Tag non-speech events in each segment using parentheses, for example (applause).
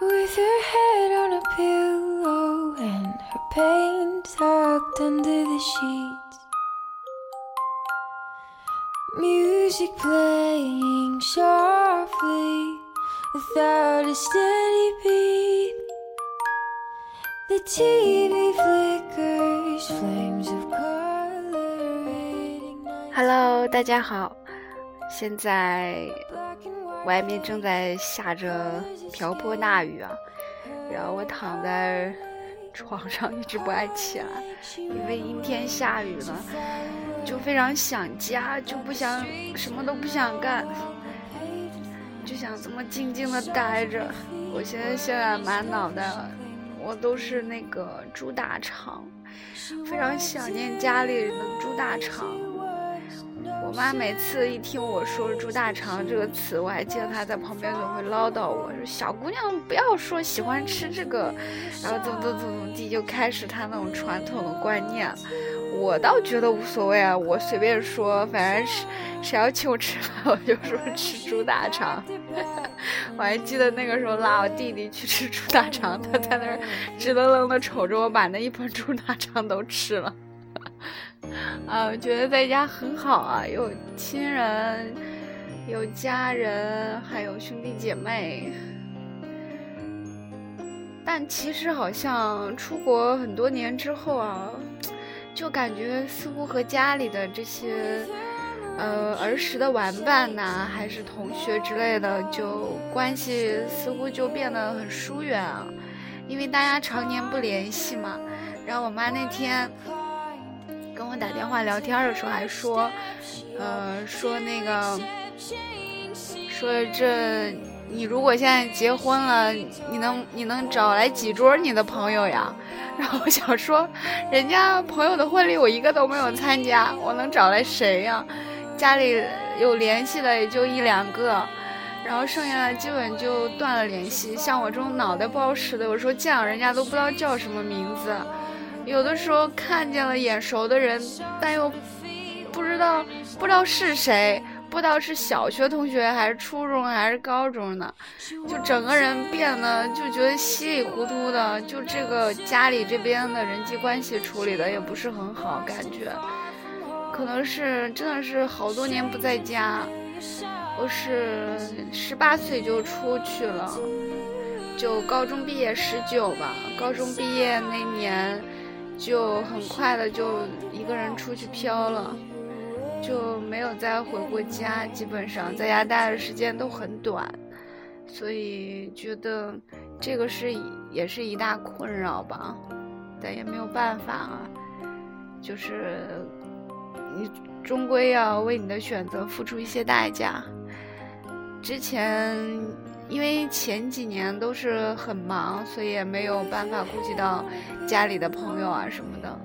with her head on a pillow and her pain tucked under the sheets. Music playing softly without a steady beat. The TV flickers, flames of color. ignite Hello，大家好，现在 black and white 外面正在下着瓢泼大雨啊，然后我躺在床上一直不爱起来，因为阴天下雨了，就非常想家，就不想什么都不想干，就想这么静静的待着。我现在现在满脑袋我都是那个猪大肠，非常想念家里的猪大肠。我妈每次一听我说“猪大肠”这个词，我还记得她在旁边总会唠叨我说：“小姑娘不要说喜欢吃这个，然后怎么怎么怎么地，就开始她那种传统的观念。”我倒觉得无所谓啊，我随便说，反正是谁要请我吃饭，我就说吃猪大肠。(laughs) 我还记得那个时候拉我弟弟去吃猪大肠，他在那儿直愣愣的瞅着我把那一盆猪大肠都吃了。啊，我觉得在家很好啊，有亲人，有家人，还有兄弟姐妹。但其实好像出国很多年之后啊，就感觉似乎和家里的这些，呃，儿时的玩伴呐、还是同学之类的，就关系似乎就变得很疏远啊，因为大家常年不联系嘛。然后我妈那天打电话聊天的时候还说，呃，说那个，说这你如果现在结婚了，你能你能找来几桌你的朋友呀？(laughs) 然后我想说，人家朋友的婚礼我一个都没有参加，我能找来谁呀？家里有联系的也就一两个。然后剩下的基本就断了联系。像我这种脑袋不好使的，有时候见了人家都不知道叫什么名字。有的时候看见了眼熟的人，但又不知道不知道是谁，不知道是小学同学还是初中还是高中的，就整个人变得就觉得稀里糊涂的。就这个家里这边的人际关系处理的也不是很好，感觉可能是真的是好多年不在家。我是十八岁就出去了，就高中毕业十九吧，高中毕业那年。就很快的就一个人出去飘了，就没有再回过家，基本上在家待的时间都很短，所以觉得这个是也是一大困扰吧，但也没有办法啊，就是你终归要为你的选择付出一些代价。之前。因为前几年都是很忙，所以也没有办法顾及到家里的朋友啊什么的。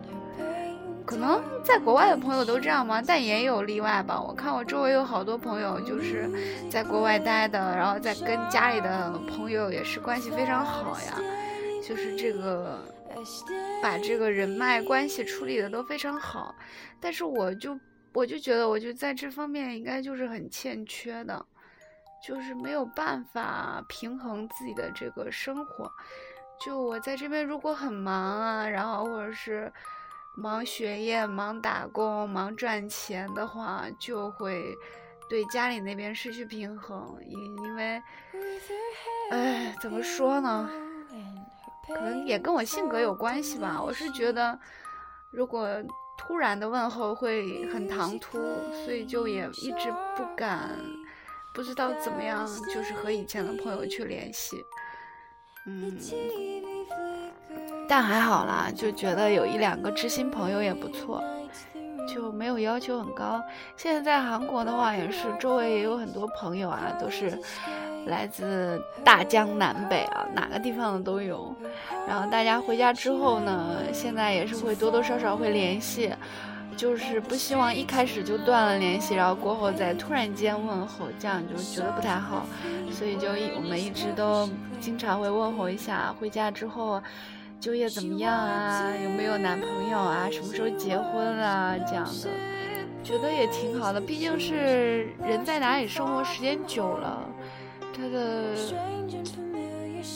可能在国外的朋友都这样吗？但也有例外吧。我看我周围有好多朋友就是在国外待的，然后在跟家里的朋友也是关系非常好呀。就是这个把这个人脉关系处理的都非常好，但是我就我就觉得我就在这方面应该就是很欠缺的。就是没有办法平衡自己的这个生活，就我在这边如果很忙啊，然后或者是忙学业、忙打工、忙赚钱的话，就会对家里那边失去平衡。因因为，哎，怎么说呢？可能也跟我性格有关系吧。我是觉得，如果突然的问候会很唐突，所以就也一直不敢。不知道怎么样，就是和以前的朋友去联系，嗯，但还好啦，就觉得有一两个知心朋友也不错，就没有要求很高。现在在韩国的话，也是周围也有很多朋友啊，都是来自大江南北啊，哪个地方的都有。然后大家回家之后呢，现在也是会多多少少会联系。就是不希望一开始就断了联系，然后过后再突然间问候，这样就觉得不太好，所以就一我们一直都经常会问候一下。回家之后，就业怎么样啊？有没有男朋友啊？什么时候结婚啊？这样的，觉得也挺好的。毕竟是人在哪里生活时间久了，他的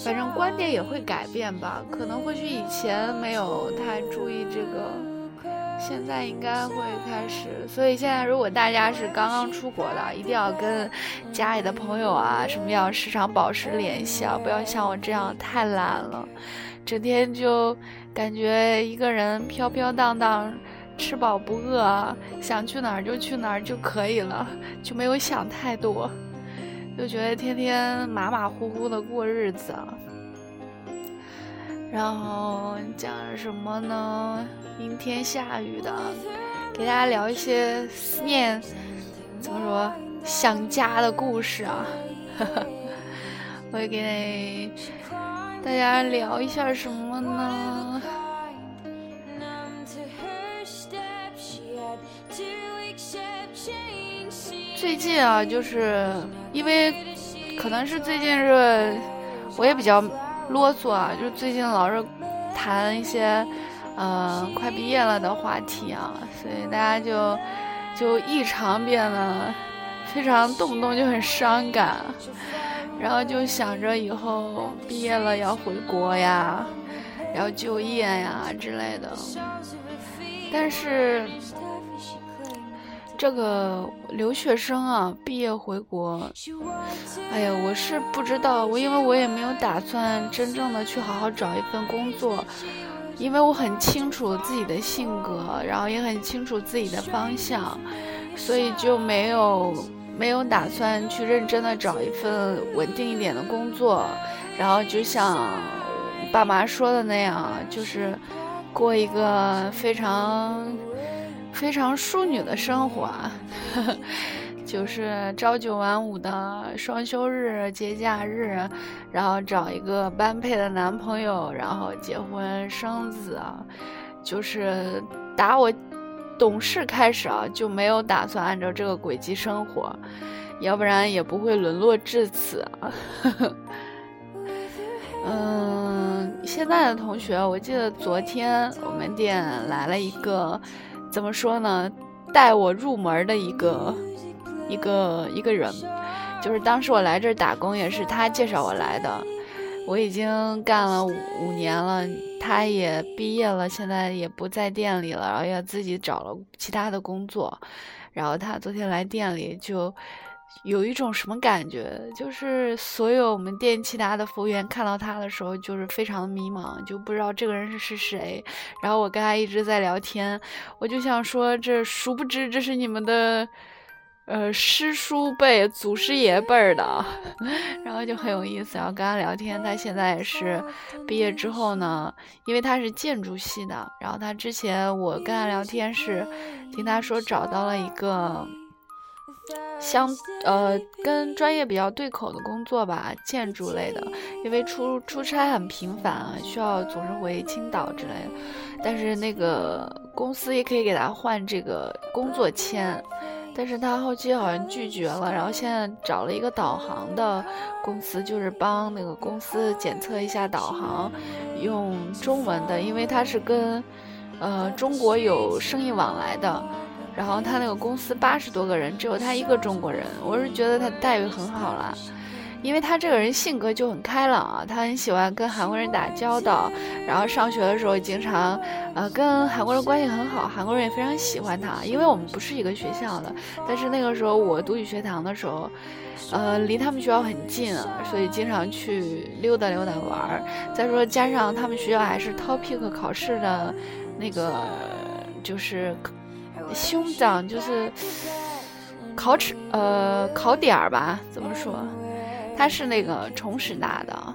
反正观点也会改变吧。可能或许以前没有太注意这个，现在应该会开始。所以现在如果大家是刚刚出国的，一定要跟家里的朋友啊什么要时常保持联系啊，不要像我这样太懒了，整天就感觉一个人飘飘荡荡。吃饱不饿，想去哪儿就去哪儿就可以了，就没有想太多，就觉得天天马马虎虎的过日子。然后讲什么呢？阴天下雨的，给大家聊一些思念，怎么说想家的故事啊？(laughs) 我也给大家聊一下什么呢？最近啊，就是因为可能是最近是，我也比较啰嗦啊，就最近老是谈一些，呃，快毕业了的话题啊，所以大家就就异常变得非常动不动就很伤感，然后就想着以后毕业了要回国呀，要就业呀之类的，但是。这个留学生啊，毕业回国，哎呀，我是不知道，我因为我也没有打算真正的去好好找一份工作，因为我很清楚自己的性格，然后也很清楚自己的方向，所以就没有没有打算去认真的找一份稳定一点的工作，然后就像爸妈说的那样，就是过一个非常。非常淑女的生活，(laughs) 就是朝九晚五的双休日、节假日，然后找一个般配的男朋友，然后结婚生子啊。就是打我懂事开始啊，就没有打算按照这个轨迹生活，要不然也不会沦落至此啊。嗯，现在的同学，我记得昨天我们店来了一个。怎么说呢？带我入门的一个一个一个人，就是当时我来这儿打工也是他介绍我来的。我已经干了五年了，他也毕业了，现在也不在店里了，然后也自己找了其他的工作。然后他昨天来店里就。有一种什么感觉？就是所有我们店其他的服务员看到他的时候，就是非常的迷茫，就不知道这个人是是谁。然后我跟他一直在聊天，我就想说，这殊不知这是你们的，呃，师叔辈、祖师爷辈儿的。(laughs) 然后就很有意思，然后跟他聊天。他现在也是毕业之后呢，因为他是建筑系的，然后他之前我跟他聊天是听他说找到了一个。相呃，跟专业比较对口的工作吧，建筑类的，因为出出差很频繁啊，需要总是回青岛之类的。但是那个公司也可以给他换这个工作签，但是他后期好像拒绝了，然后现在找了一个导航的公司，就是帮那个公司检测一下导航，用中文的，因为他是跟呃中国有生意往来的。然后他那个公司八十多个人，只有他一个中国人。我是觉得他待遇很好了，因为他这个人性格就很开朗啊，他很喜欢跟韩国人打交道。然后上学的时候经常，呃，跟韩国人关系很好，韩国人也非常喜欢他。因为我们不是一个学校的，但是那个时候我读语学堂的时候，呃，离他们学校很近啊，所以经常去溜达溜达玩儿。再说加上他们学校还是 Topic 考试的，那个就是。兄长就是考齿呃考点儿吧？怎么说？他是那个重师大的。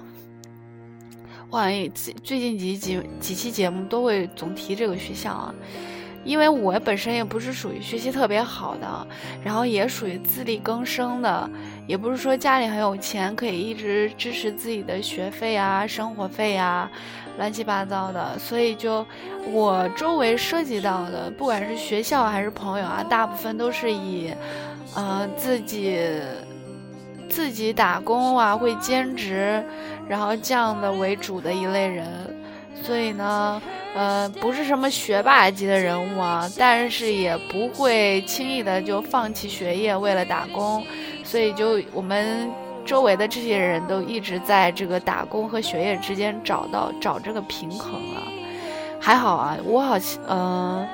我好像最最近几几几期节目都会总提这个学校啊，因为我本身也不是属于学习特别好的，然后也属于自力更生的，也不是说家里很有钱可以一直支持自己的学费啊、生活费啊。乱七八糟的，所以就我周围涉及到的，不管是学校还是朋友啊，大部分都是以，呃，自己自己打工啊，会兼职，然后这样的为主的一类人。所以呢，呃，不是什么学霸级的人物啊，但是也不会轻易的就放弃学业为了打工。所以就我们周围的这些人都一直在这个打工和学业之间找到找这个平衡了。还好啊，我好嗯，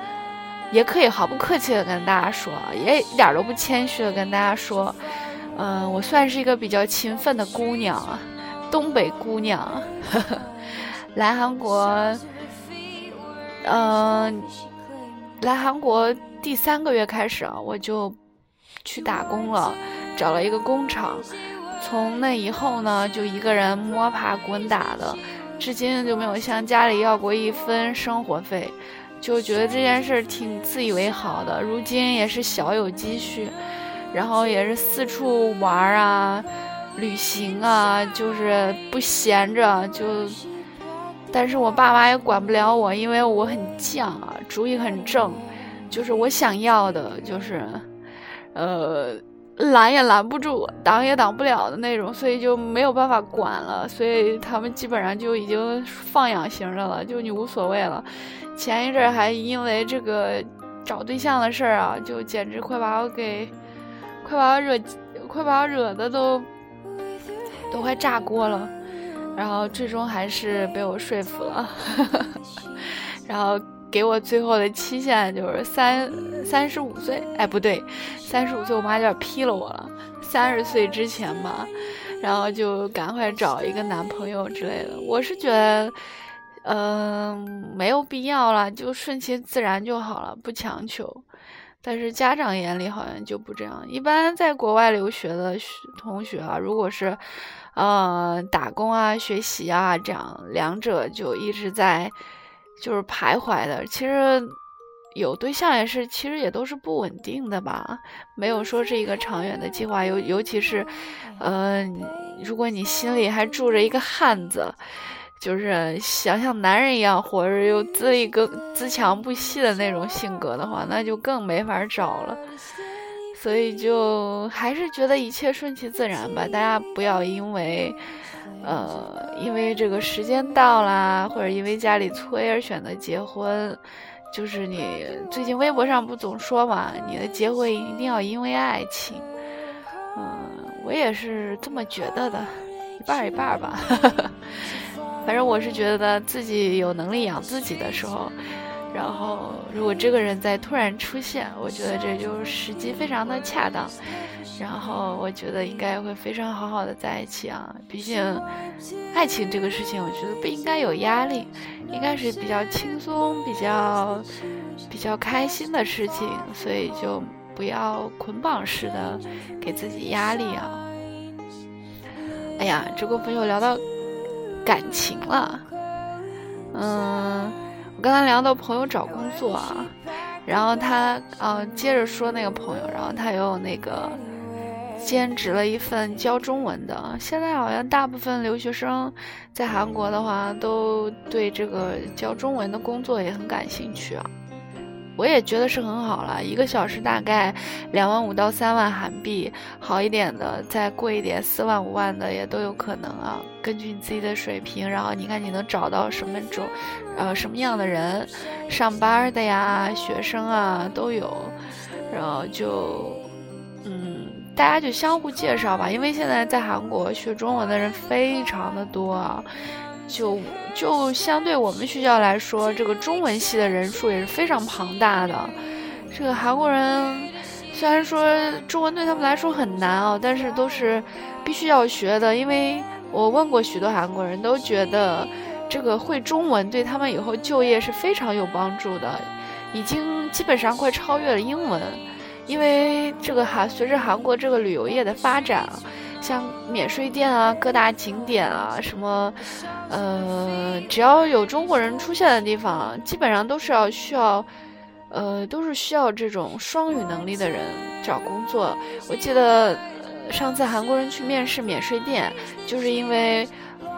也可以毫不客气的跟大家说，也一点都不谦虚的跟大家说，嗯，我算是一个比较勤奋的姑娘啊，东北姑娘，来韩国，嗯，来韩国第三个月开始啊，我就去打工了，找了一个工厂。从那以后呢，就一个人摸爬滚打的，至今就没有向家里要过一分生活费，就觉得这件事挺自以为好的。如今也是小有积蓄，然后也是四处玩啊、旅行啊，就是不闲着就。但是我爸妈也管不了我，因为我很犟啊，主意很正，就是我想要的，就是，呃。拦也拦不住，挡也挡不了的那种，所以就没有办法管了。所以他们基本上就已经放养型的了，就你无所谓了。前一阵还因为这个找对象的事儿啊，就简直快把我给，快把我惹，快把我惹的都都快炸锅了。然后最终还是被我说服了，(laughs) 然后。给我最后的期限就是三三十五岁，哎，不对，三十五岁我妈有点批了我了，三十岁之前吧，然后就赶快找一个男朋友之类的。我是觉得，嗯，没有必要了，就顺其自然就好了，不强求。但是家长眼里好像就不这样。一般在国外留学的同学啊，如果是，呃，打工啊、学习啊这样，两者就一直在。就是徘徊的，其实有对象也是，其实也都是不稳定的吧，没有说是一个长远的计划。尤尤其是，呃，如果你心里还住着一个汉子，就是想像男人一样活着，又自立个自强不息的那种性格的话，那就更没法找了。所以就还是觉得一切顺其自然吧，大家不要因为。呃，因为这个时间到啦，或者因为家里催而选择结婚，就是你最近微博上不总说嘛，你的结婚一定要因为爱情。嗯，我也是这么觉得的，一半一半吧。(laughs) 反正我是觉得自己有能力养自己的时候。然后，如果这个人在突然出现，我觉得这就是时机非常的恰当。然后，我觉得应该会非常好好的在一起啊。毕竟，爱情这个事情，我觉得不应该有压力，应该是比较轻松、比较比较开心的事情。所以，就不要捆绑式的给自己压力啊。哎呀，这个朋友聊到感情了，嗯。我刚才聊到朋友找工作啊，然后他啊接着说那个朋友，然后他又那个兼职了一份教中文的。现在好像大部分留学生在韩国的话，都对这个教中文的工作也很感兴趣啊。我也觉得是很好了，一个小时大概两万五到三万韩币，好一点的再贵一点四万五万的也都有可能啊。根据你自己的水平，然后你看你能找到什么种，呃什么样的人，上班的呀、学生啊都有，然后就，嗯，大家就相互介绍吧，因为现在在韩国学中文的人非常的多啊。就就相对我们学校来说，这个中文系的人数也是非常庞大的。这个韩国人虽然说中文对他们来说很难啊，但是都是必须要学的。因为我问过许多韩国人都觉得，这个会中文对他们以后就业是非常有帮助的，已经基本上快超越了英文。因为这个韩随着韩国这个旅游业的发展。像免税店啊，各大景点啊，什么，呃，只要有中国人出现的地方，基本上都是要需要，呃，都是需要这种双语能力的人找工作。我记得上次韩国人去面试免税店，就是因为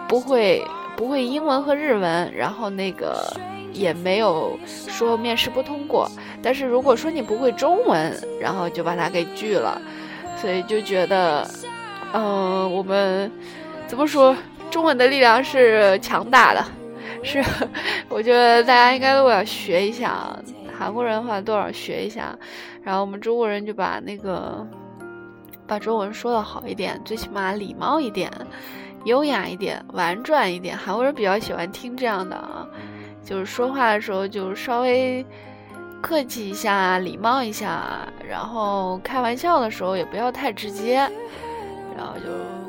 不会不会英文和日文，然后那个也没有说面试不通过。但是如果说你不会中文，然后就把他给拒了，所以就觉得。嗯，我们怎么说？中文的力量是强大的，是 (laughs) 我觉得大家应该都要学一下。韩国人的话，多少学一下。然后我们中国人就把那个把中文说的好一点，最起码礼貌一点，优雅一点，婉转一点。韩国人比较喜欢听这样的啊，就是说话的时候就稍微客气一下，礼貌一下，然后开玩笑的时候也不要太直接，然后就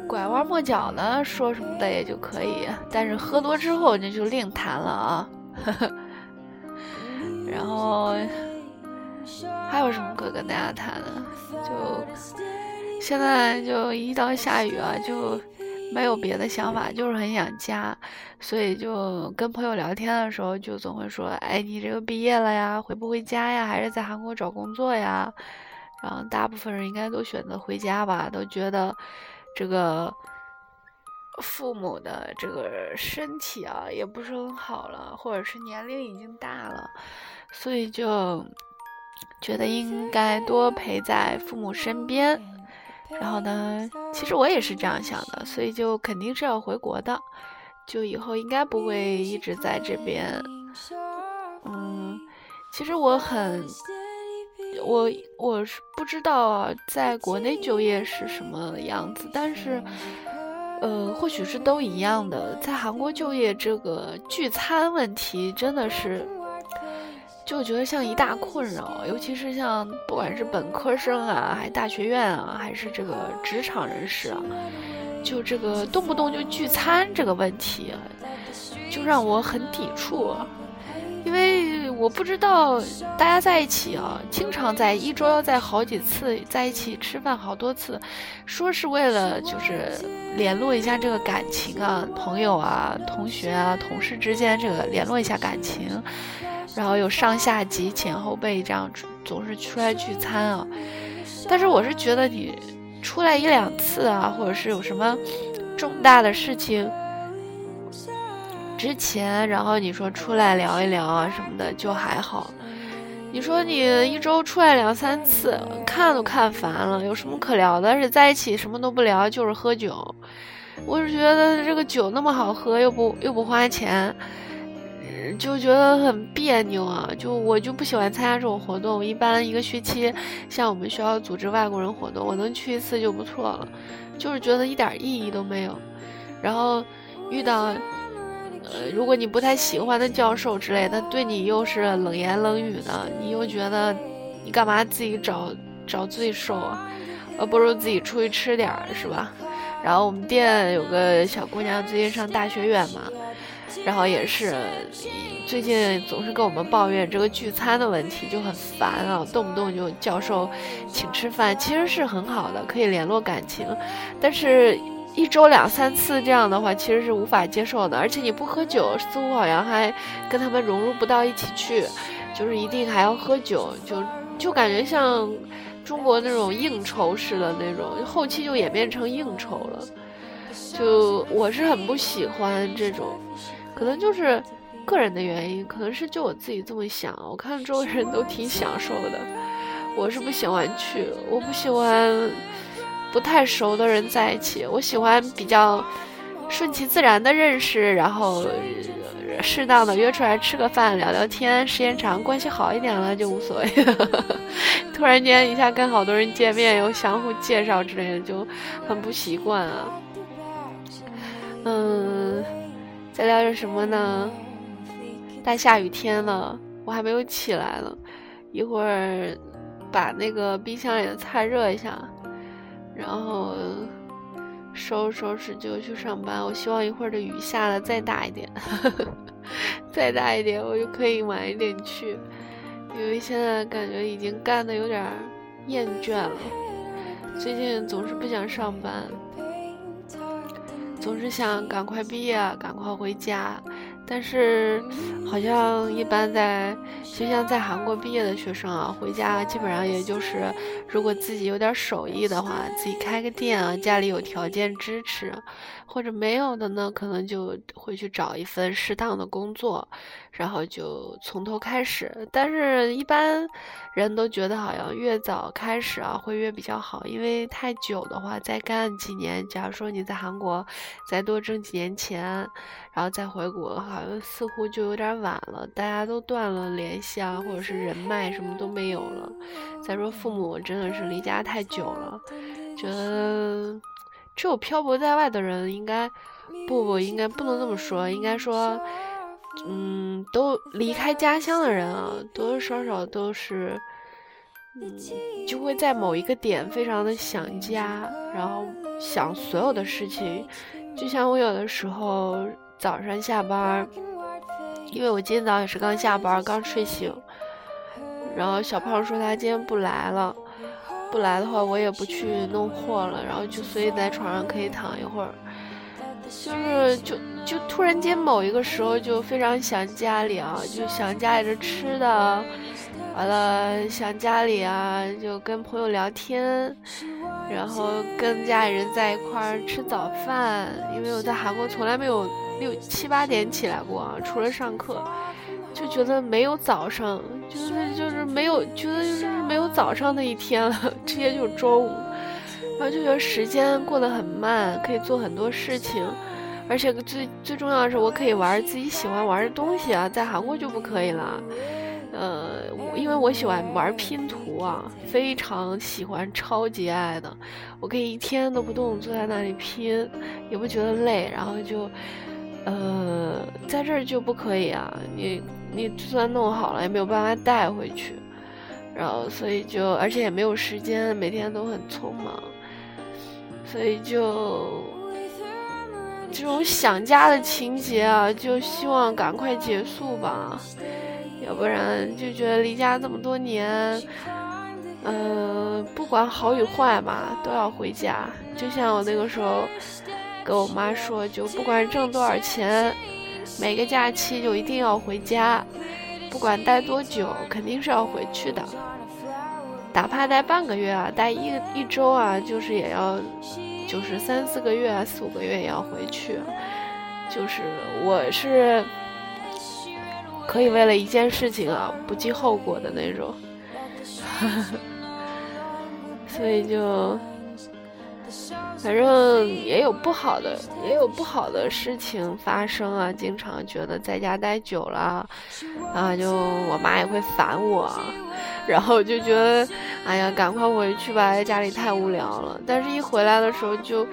拐弯抹角的说什么的也就可以。但是喝多之后那就另谈了啊。(laughs) 然后还有什么可跟大家谈的？就现在就一到下雨啊，就没有别的想法，就是很想家，所以就跟朋友聊天的时候，就总会说：“哎，你这个毕业了呀，回不回家呀？还是在韩国找工作呀？”然后大部分人应该都选择回家吧，都觉得这个父母的这个身体啊也不是很好了，或者是年龄已经大了，所以就。觉得应该多陪在父母身边，然后呢，其实我也是这样想的，所以就肯定是要回国的，就以后应该不会一直在这边。嗯，其实我很，我我是不知道在国内就业是什么样子，但是，呃，或许是都一样的，在韩国就业这个聚餐问题真的是。就觉得像一大困扰，尤其是像不管是本科生啊，还大学院啊，还是这个职场人士啊，就这个动不动就聚餐这个问题，就让我很抵触。因为我不知道大家在一起啊，经常在一周要在好几次在一起吃饭好多次，说是为了就是联络一下这个感情啊，朋友啊、同学啊、同事之间这个联络一下感情。然后有上下级、前后辈这样总是出来聚餐啊，但是我是觉得你出来一两次啊，或者是有什么重大的事情之前，然后你说出来聊一聊啊什么的就还好。你说你一周出来两三次，看都看烦了，有什么可聊的？而且在一起什么都不聊，就是喝酒。我是觉得这个酒那么好喝，又不又不花钱。就觉得很别扭啊！就我就不喜欢参加这种活动。一般一个学期，像我们学校组织外国人活动，我能去一次就不错了。就是觉得一点意义都没有。然后遇到，呃，如果你不太喜欢的教授之类的，对你又是冷言冷语的，你又觉得你干嘛自己找找罪受啊？呃，不如自己出去吃点儿，是吧？然后我们店有个小姑娘，最近上大学院嘛。然后也是，最近总是跟我们抱怨这个聚餐的问题，就很烦啊，动不动就教授请吃饭，其实是很好的，可以联络感情，但是一周两三次这样的话，其实是无法接受的。而且你不喝酒，似乎好像还跟他们融入不到一起去，就是一定还要喝酒，就就感觉像中国那种应酬似的那种，后期就演变成应酬了。就我是很不喜欢这种。可能就是个人的原因，可能是就我自己这么想。我看周围人都挺享受的，我是不喜欢去，我不喜欢不太熟的人在一起。我喜欢比较顺其自然的认识，然后适当的约出来吃个饭、聊聊天，时间长关系好一点了就无所谓了。(laughs) 突然间一下跟好多人见面，又相互介绍之类的，就很不习惯啊。嗯。在聊点什么呢？大下雨天了，我还没有起来呢。一会儿把那个冰箱里的菜热一下，然后收拾收拾就去上班。我希望一会儿的雨下的再大一点，(laughs) 再大一点，我就可以晚一点去。因为现在感觉已经干的有点厌倦了，最近总是不想上班。总是想赶快毕业，赶快回家，但是好像一般在，就像在韩国毕业的学生啊，回家基本上也就是，如果自己有点手艺的话，自己开个店啊，家里有条件支持，或者没有的呢，可能就会去找一份适当的工作，然后就从头开始。但是，一般人都觉得好像越早开始啊，会越比较好，因为太久的话，再干几年，假如说你在韩国。再多挣几年钱，然后再回国，好像似乎就有点晚了。大家都断了联系啊，或者是人脉什么都没有了。再说父母真的是离家太久了，觉得只有漂泊在外的人应该，不不应该不能这么说，应该说，嗯，都离开家乡的人啊，多多少少都是，嗯，就会在某一个点非常的想家，然后想所有的事情，就像我有的时候早上下班，因为我今天早上也是刚下班，刚睡醒，然后小胖说他今天不来了。不来的话，我也不去弄货了，然后就所以在床上可以躺一会儿，就是就就突然间某一个时候就非常想家里啊，就想家里的吃的，完了想家里啊，就跟朋友聊天，然后跟家里人在一块儿吃早饭，因为我在韩国从来没有六七八点起来过啊，除了上课。就觉得没有早上，就是就是没有，觉得就是没有早上那一天了，(laughs) 直接就是中午，然后就觉得时间过得很慢，可以做很多事情，而且最最重要的是，我可以玩自己喜欢玩的东西啊，在韩国就不可以了，呃，因为我喜欢玩拼图啊，非常喜欢，超级爱的，我可以一天都不动，坐在那里拼，也不觉得累，然后就。呃，在这儿就不可以啊！你你就算弄好了，也没有办法带回去。然后，所以就而且也没有时间，每天都很匆忙，所以就这种想家的情节啊，就希望赶快结束吧。要不然就觉得离家这么多年，嗯，不管好与坏吧，都要回家。就像我那个时候。跟我妈说，就不管挣多少钱，每个假期就一定要回家，不管待多久，肯定是要回去的。哪怕待半个月啊，待一一周啊，就是也要，就是三四个月啊，四五个月也要回去。就是我是可以为了一件事情啊，不计后果的那种，(laughs) 所以就。反正也有不好的，也有不好的事情发生啊。经常觉得在家待久了，啊，就我妈也会烦我，然后就觉得，哎呀，赶快回去吧，在家里太无聊了。但是，一回来的时候，就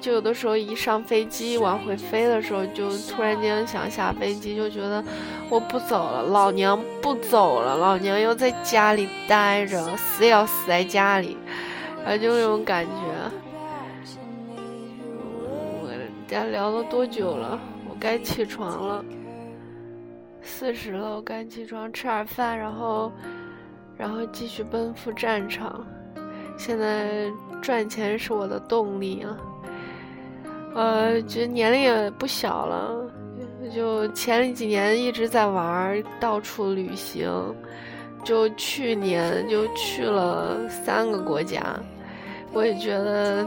就有的时候一上飞机往回飞的时候，就突然间想下飞机，就觉得我不走了，老娘不走了，老娘要在家里待着，死也要死在家里，然后就那种感觉。家聊了多久了？我该起床了。四十了，我该起床吃点饭，然后，然后继续奔赴战场。现在赚钱是我的动力啊。呃，觉得年龄也不小了，就前几年一直在玩，到处旅行。就去年就去了三个国家，我也觉得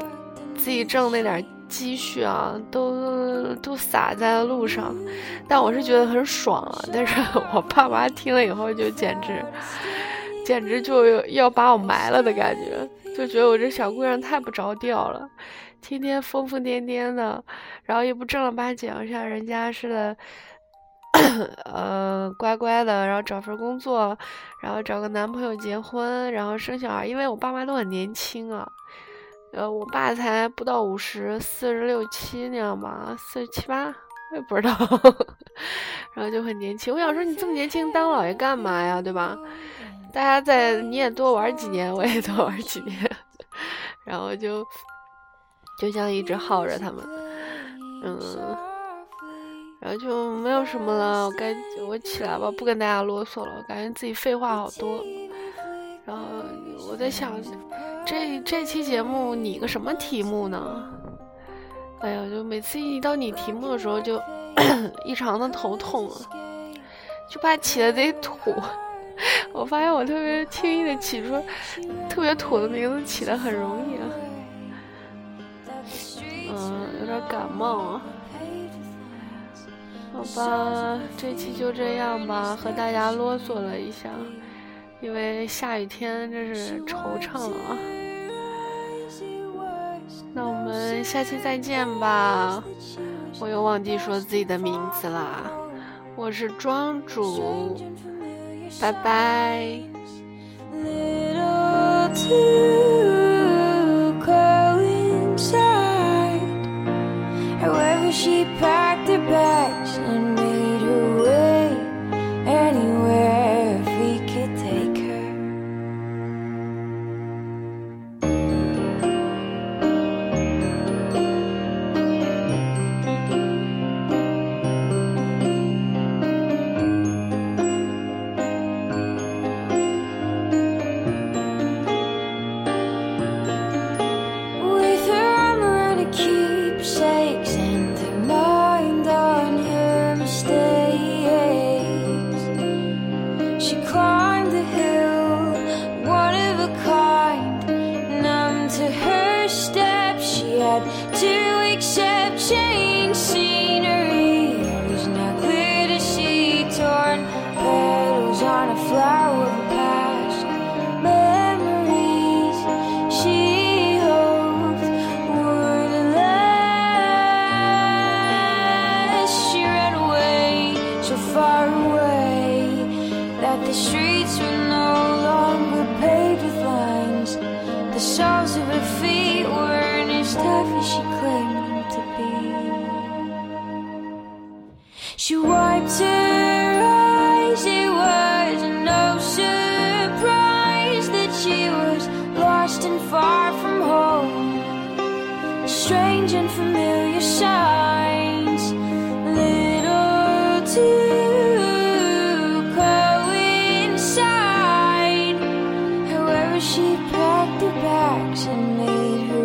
自己挣那点。积蓄啊，都都洒在路上，但我是觉得很爽啊。但是我爸妈听了以后，就简直，简直就要把我埋了的感觉，就觉得我这小姑娘太不着调了，天天疯疯癫癫的，然后也不正儿八经像人家似的，呃，乖乖的，然后找份工作，然后找个男朋友结婚，然后生小孩。因为我爸妈都很年轻啊。呃，我爸才不到五十，四十六七那样吧，四十七八，我也不知道。(laughs) 然后就很年轻，我想说你这么年轻当老爷干嘛呀，对吧？大家在你也多玩几年，我也多玩几年，(laughs) 然后就就像一直耗着他们，嗯，然后就没有什么了，我该我起来吧，不跟大家啰嗦了，我感觉自己废话好多。然后我在想。这这期节目拟个什么题目呢？哎呀，就每次一到拟题目的时候，就 (coughs) 异常的头痛啊，就怕起的贼土。我发现我特别轻易的起出特别土的名字，起的很容易啊。嗯，有点感冒啊。好吧，这期就这样吧，和大家啰嗦了一下。因为下雨天真是惆怅了啊！那我们下期再见吧。我又忘记说自己的名字啦，我是庄主，拜拜。She packed her bags and made her